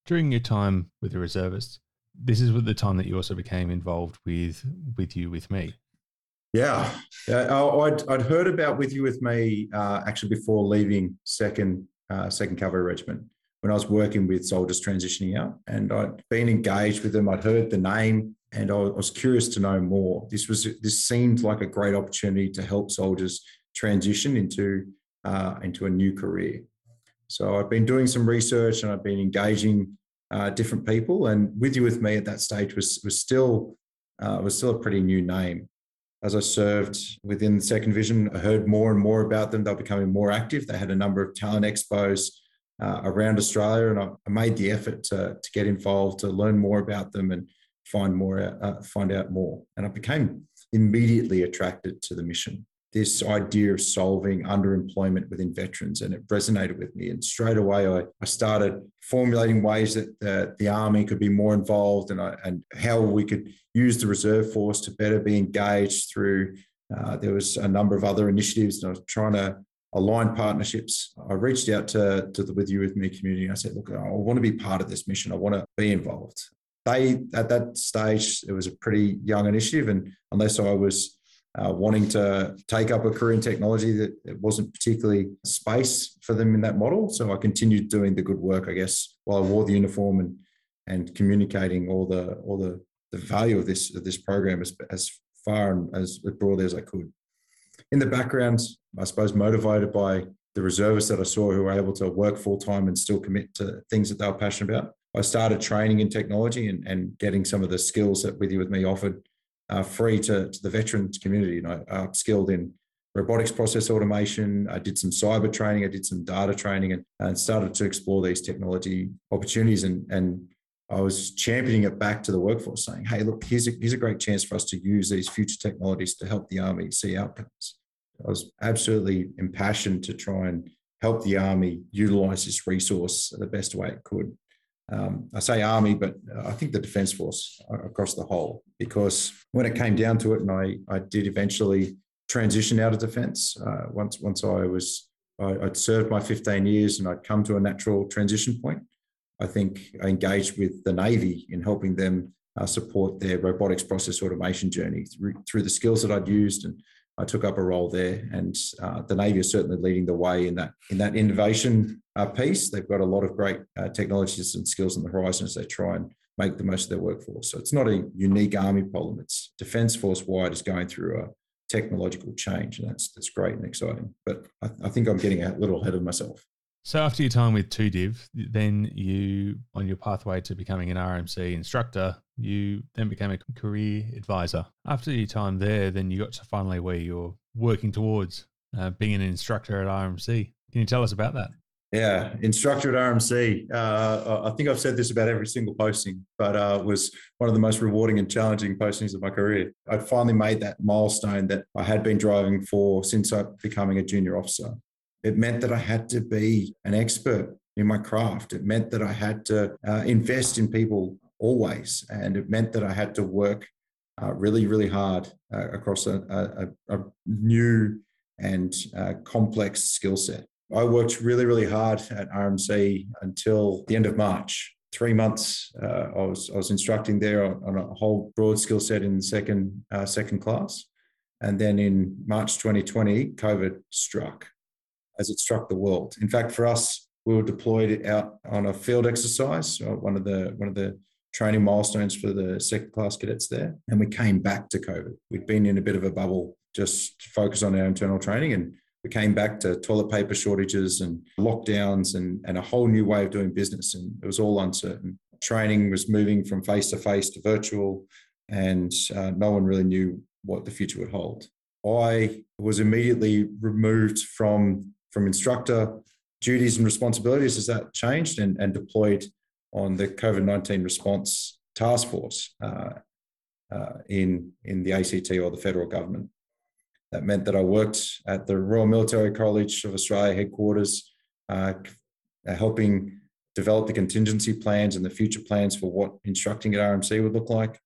During your time with the reservists, this is the time that you also became involved with with you with me. Yeah, I'd, I'd heard about with you with me uh, actually before leaving second uh, second cavalry regiment when I was working with soldiers transitioning out, and I'd been engaged with them. I'd heard the name, and I was curious to know more. This was this seemed like a great opportunity to help soldiers transition into uh, into a new career. So I've been doing some research and I've been engaging uh, different people. And with you with me at that stage was was still uh, was still a pretty new name. As I served within second Division, I heard more and more about them. They were becoming more active. They had a number of talent expos uh, around Australia, and I, I, made the effort to, to get involved, to learn more about them, and find more, uh, find out more. And I became immediately attracted to the mission this idea of solving underemployment within veterans, and it resonated with me. And straight away, I, I started formulating ways that the, the Army could be more involved and, I, and how we could use the reserve force to better be engaged through. Uh, there was a number of other initiatives, and I was trying to align partnerships. I reached out to, to the With You With Me community and I said, look, I want to be part of this mission. I want to be involved. They, at that stage, it was a pretty young initiative. And unless I was uh, wanting to take up a career in technology that it wasn't particularly space for them in that model. So I continued doing the good work, I guess, while I wore the uniform and and communicating all the all the the value of this of this program as as far and as broadly as I could. In the background, I suppose motivated by the reservists that I saw who were able to work full time and still commit to things that they were passionate about. I started training in technology and, and getting some of the skills that With You With Me offered uh, free to, to the veterans community. You know, upskilled in robotics process automation. I did some cyber training. I did some data training and, and started to explore these technology opportunities. And, and I was championing it back to the workforce saying, hey, look, here's a, here's a great chance for us to use these future technologies to help the Army see outcomes. I was absolutely impassioned to try and help the Army utilize this resource the best way it could um, I say army, but I think the defence force across the whole, because when it came down to it, and I, I did eventually transition out of defence uh, once once I was I, would served my 15 years and I'd come to a natural transition point. I think I engaged with the Navy in helping them uh, support their robotics process automation journey through, through the skills that I'd used and I took up a role there, and uh, the Navy is certainly leading the way in that in that innovation uh, piece. They've got a lot of great uh, technologies and skills on the horizon as they try and make the most of their workforce. So it's not a unique Army problem. It's Defence Force wide is going through a technological change, and that's that's great and exciting. But I, I think I'm getting a little ahead of myself. So after your time with 2Div, then you, on your pathway to becoming an RMC instructor, you then became a career advisor. After your time there, then you got to finally where you're working towards uh, being an instructor at RMC. Can you tell us about that? Yeah, instructor at RMC. Uh, I think I've said this about every single posting, but uh, was one of the most rewarding and challenging postings of my career. I'd finally made that milestone that I had been driving for since I becoming a junior officer. It meant that I had to be an expert in my craft. It meant that I had to uh, invest in people always. And it meant that I had to work uh, really, really hard uh, across a, a, a, new and uh, complex skill set. I worked really, really hard at RMC until the end of March. Three months, uh, I was I was instructing there on, on a whole broad skill set in second uh, second class, and then in March 2020, COVID struck, as it struck the world. In fact, for us, we were deployed out on a field exercise, uh, one of the one of the training milestones for the second class cadets there, and we came back to COVID. We'd been in a bit of a bubble, just focused on our internal training, and we came back to toilet paper shortages and lockdowns and, and a whole new way of doing business, and it was all uncertain. Training was moving from face to face to virtual, and uh, no one really knew what the future would hold. I was immediately removed from from instructor duties and responsibilities has that changed and, and deployed on the COVID 19 response task force uh, uh, in, in the ACT or the federal government. That meant that I worked at the Royal Military College of Australia headquarters, uh, helping develop the contingency plans and the future plans for what instructing at RMC would look like.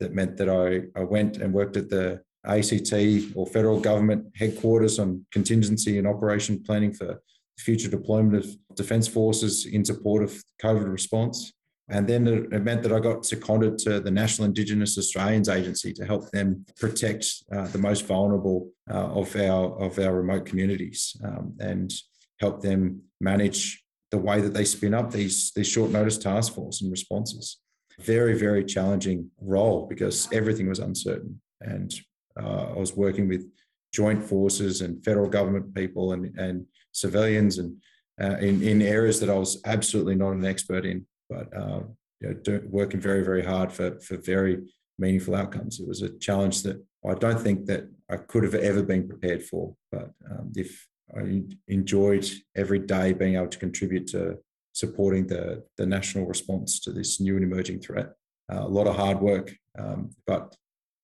That meant that I, I went and worked at the ACT or federal government headquarters on contingency and operation planning for future deployment of defence forces in support of COVID response. And then it meant that I got seconded to the National Indigenous Australians Agency to help them protect uh, the most vulnerable uh, of our of our remote communities um, and help them manage the way that they spin up these these short notice task force and responses. Very very challenging role because everything was uncertain, and I was working with joint forces and federal government people and and civilians and uh, in in areas that I was absolutely not an expert in but uh, you know, working very, very hard for, for very meaningful outcomes. It was a challenge that I don't think that I could have ever been prepared for. But um, if I enjoyed every day being able to contribute to supporting the, the national response to this new and emerging threat. Uh, a lot of hard work, um, but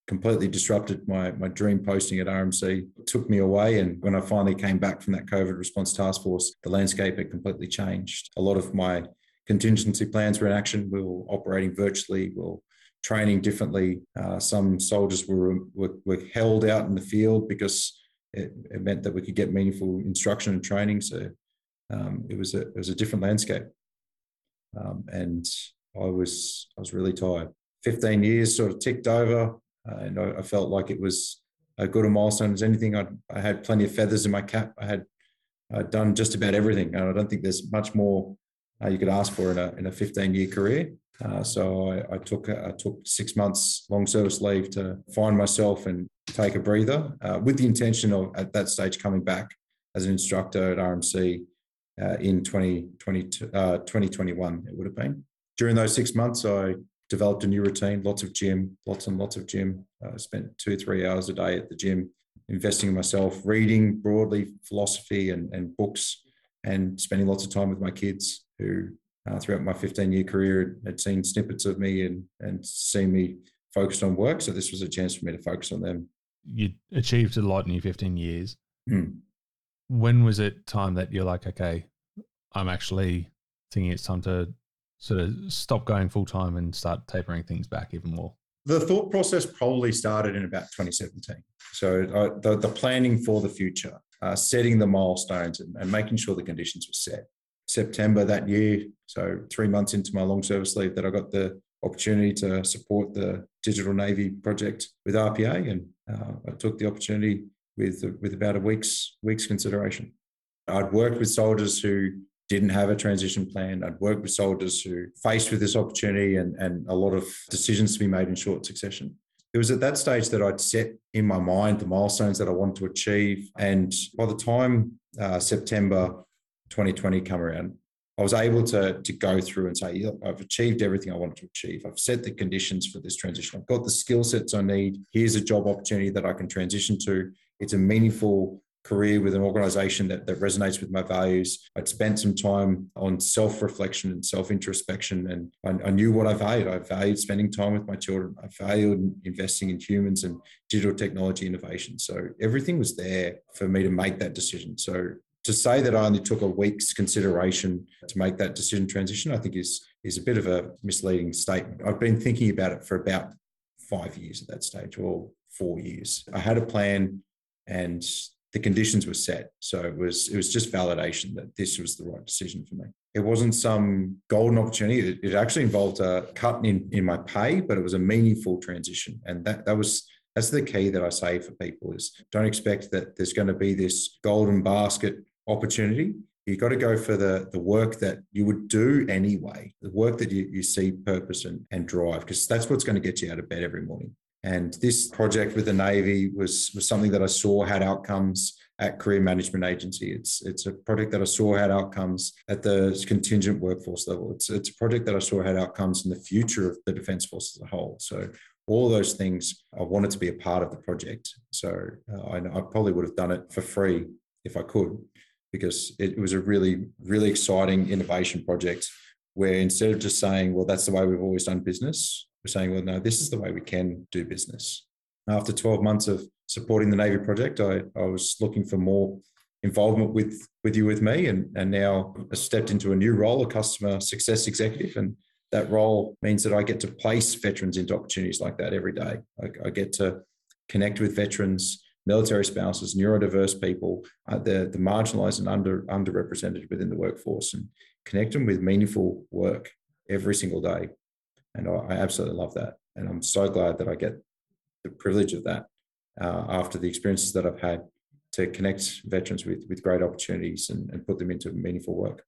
completely disrupted my, my dream posting at RMC. It took me away. And when I finally came back from that COVID response task force, the landscape had completely changed. A lot of my contingency plans were in action. We were operating virtually. We were training differently. Uh, some soldiers were, were, were held out in the field because it, it, meant that we could get meaningful instruction and training. So um, it was a it was a different landscape, um, and I was I was really tired. Fifteen years sort of ticked over, uh, and I, I, felt like it was as good a milestone as anything. I, I had plenty of feathers in my cap. I had I'd done just about everything, and I don't think there's much more uh, you could ask for in a in a 15 year career. Uh, so I, I, took I took six months long service leave to find myself and take a breather, uh, with the intention of at that stage coming back as an instructor at RMC uh, in 2020, 2021. Uh, it would have been during those six months. I developed a new routine, lots of gym, lots and lots of gym. I spent two three hours a day at the gym, investing in myself, reading broadly philosophy and, and books, and spending lots of time with my kids who uh, throughout my 15 year career had seen snippets of me and, and seen me focused on work. So this was a chance for me to focus on them. You achieved a lot in your 15 years. Mm. When was it time that you're like, okay, I'm actually thinking it's time to sort of stop going full time and start tapering things back even more? The thought process probably started in about 2017. So uh, the, the planning for the future, uh, setting the milestones and, and making sure the conditions were set. September that year, so three months into my long service leave, that I got the opportunity to support the Digital Navy project with RPA, and uh, I took the opportunity with with about a week's week's consideration. I'd worked with soldiers who didn't have a transition plan. I'd worked with soldiers who faced with this opportunity and, and a lot of decisions to be made in short succession. It was at that stage that I'd set in my mind the milestones that I wanted to achieve. And by the time uh, September 2020 come around, I was able to, to go through and say, I've achieved everything I wanted to achieve. I've set the conditions for this transition. I've got the skill sets I need. Here's a job opportunity that I can transition to. It's a meaningful career with an organization that, that resonates with my values. I'd spent some time on self reflection and self introspection, and I, I, knew what I valued. I valued spending time with my children. I valued investing in humans and digital technology innovation. So everything was there for me to make that decision. So to say that I only took a week's consideration to make that decision transition, I think is is a bit of a misleading statement. I've been thinking about it for about five years at that stage, or four years. I had a plan, and the conditions were set, so it was it was just validation that this was the right decision for me. It wasn't some golden opportunity. It, it actually involved a cut in in my pay, but it was a meaningful transition, and that that was that's the key that I say for people is don't expect that there's going to be this golden basket opportunity. You've got to go for the, the work that you would do anyway, the work that you, you see purpose and, and drive, because that's what's going to get you out of bed every morning. And this project with the Navy was, was something that I saw had outcomes at Career Management Agency. It's it's a project that I saw had outcomes at the contingent workforce level. It's it's a project that I saw had outcomes in the future of the Defence Force as a whole. So all those things, I wanted to be a part of the project. So uh, I, I probably would have done it for free if I could because it was a really, really exciting innovation project where instead of just saying, well, that's the way we've always done business, we're saying, well, no, this is the way we can do business. After 12 months of supporting the Navy project, I, I was looking for more involvement with with you with me, and and now I stepped into a new role, a customer success executive, and that role means that I get to place veterans into opportunities like that every day. I, I get to connect with veterans, military spouses, neurodiverse people, uh, the the marginalised and under underrepresented within the workforce, and connect them with meaningful work every single day. And I, absolutely love that, and I'm so glad that I get the privilege of that uh, after the experiences that I've had to connect veterans with with great opportunities and, and put them into meaningful work.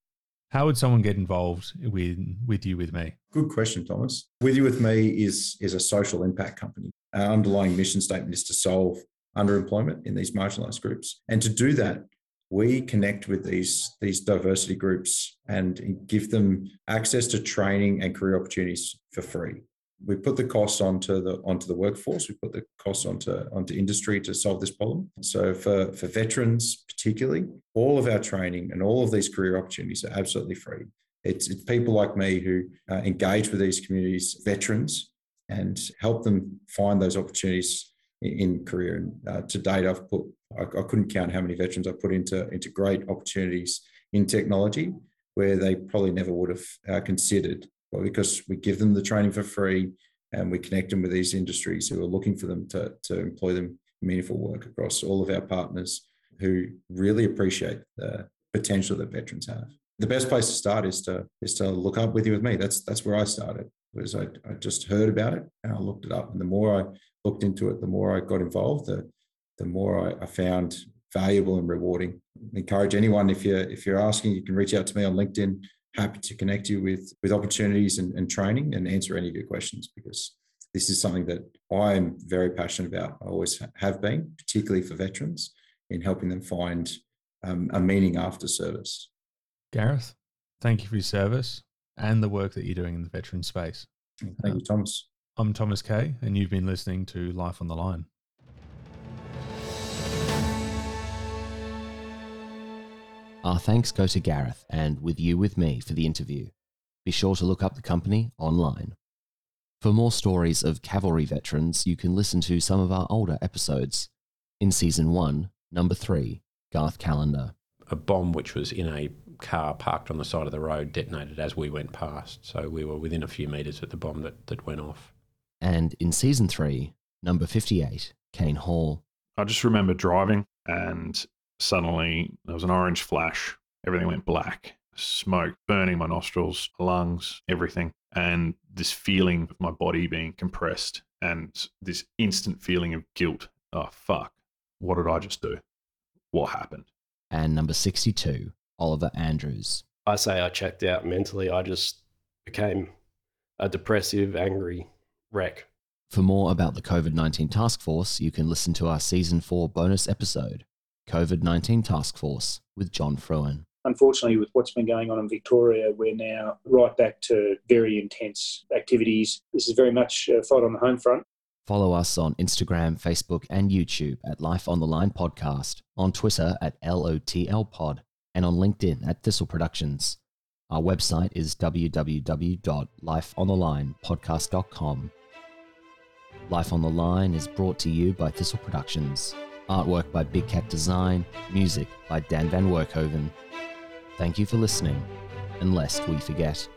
How would someone get involved with with you with me? Good question, Thomas. With you with me is is a social impact company. Our underlying mission statement is to solve underemployment in these marginalized groups. And to do that, we connect with these, these diversity groups and give them access to training and career opportunities for free we put the costs onto the onto the workforce. We put the costs onto onto industry to solve this problem. So for for veterans particularly, all of our training and all of these career opportunities are absolutely free. It's, it's people like me who uh, engage with these communities, veterans, and help them find those opportunities in, in career. And uh, to date, I've put I, I couldn't count how many veterans I put into into great opportunities in technology where they probably never would have uh, considered well, because we give them the training for free and we connect them with these industries who are looking for them to, to employ them in meaningful work across all of our partners who really appreciate the potential that veterans have. The best place to start is to is to look up with you with me. That's that's where I started. Was I, I just heard about it and I looked it up. And the more I looked into it, the more I got involved, the the more I, I found valuable and rewarding. I encourage anyone if you're if you're asking, you can reach out to me on LinkedIn happy to connect you with with opportunities and, and training and answer any of your questions because this is something that I'm very passionate about. I always have been, particularly for veterans, in helping them find um, a meaning after service. Gareth, thank you for your service and the work that you're doing in the veteran space. Thank you, Thomas. I'm Thomas Kay, and you've been listening to Life on the Line. Our thanks go to Gareth and With You With Me for the interview. Be sure to look up the company online. For more stories of cavalry veterans, you can listen to some of our older episodes. In Season 1, Number 3, Garth Calendar. A bomb which was in a car parked on the side of the road detonated as we went past. So we were within a few metres of the bomb that, that went off. And in Season 3, Number 58, Kane Hall. I just remember driving and suddenly there was an orange flash. Everything went black, smoke burning my nostrils, lungs, everything. And this feeling of my body being compressed and this instant feeling of guilt. Oh, fuck. What did I just do? What happened? And number 62, Oliver Andrews. I say I checked out mentally. I just became a depressive, angry wreck. For more about the COVID 19 task force, you can listen to our season 4 bonus episode COVID 19 Task Force with John Fruin. Unfortunately, with what's been going on in Victoria, we're now right back to very intense activities. This is very much a fight on the home front. Follow us on Instagram, Facebook, and YouTube at Life on the Line Podcast, on Twitter at LOTL Pod, and on LinkedIn at Thistle Productions. Our website is www.lifeonthelinepodcast.com. Life on the Line is brought to you by Thistle Productions. Artwork by Big Cat Design, music by Dan Van Werkhoven. Thank you for listening, and lest we forget.